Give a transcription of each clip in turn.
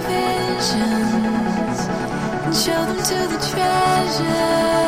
visions and show them to the treasure.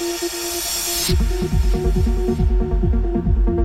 フッ。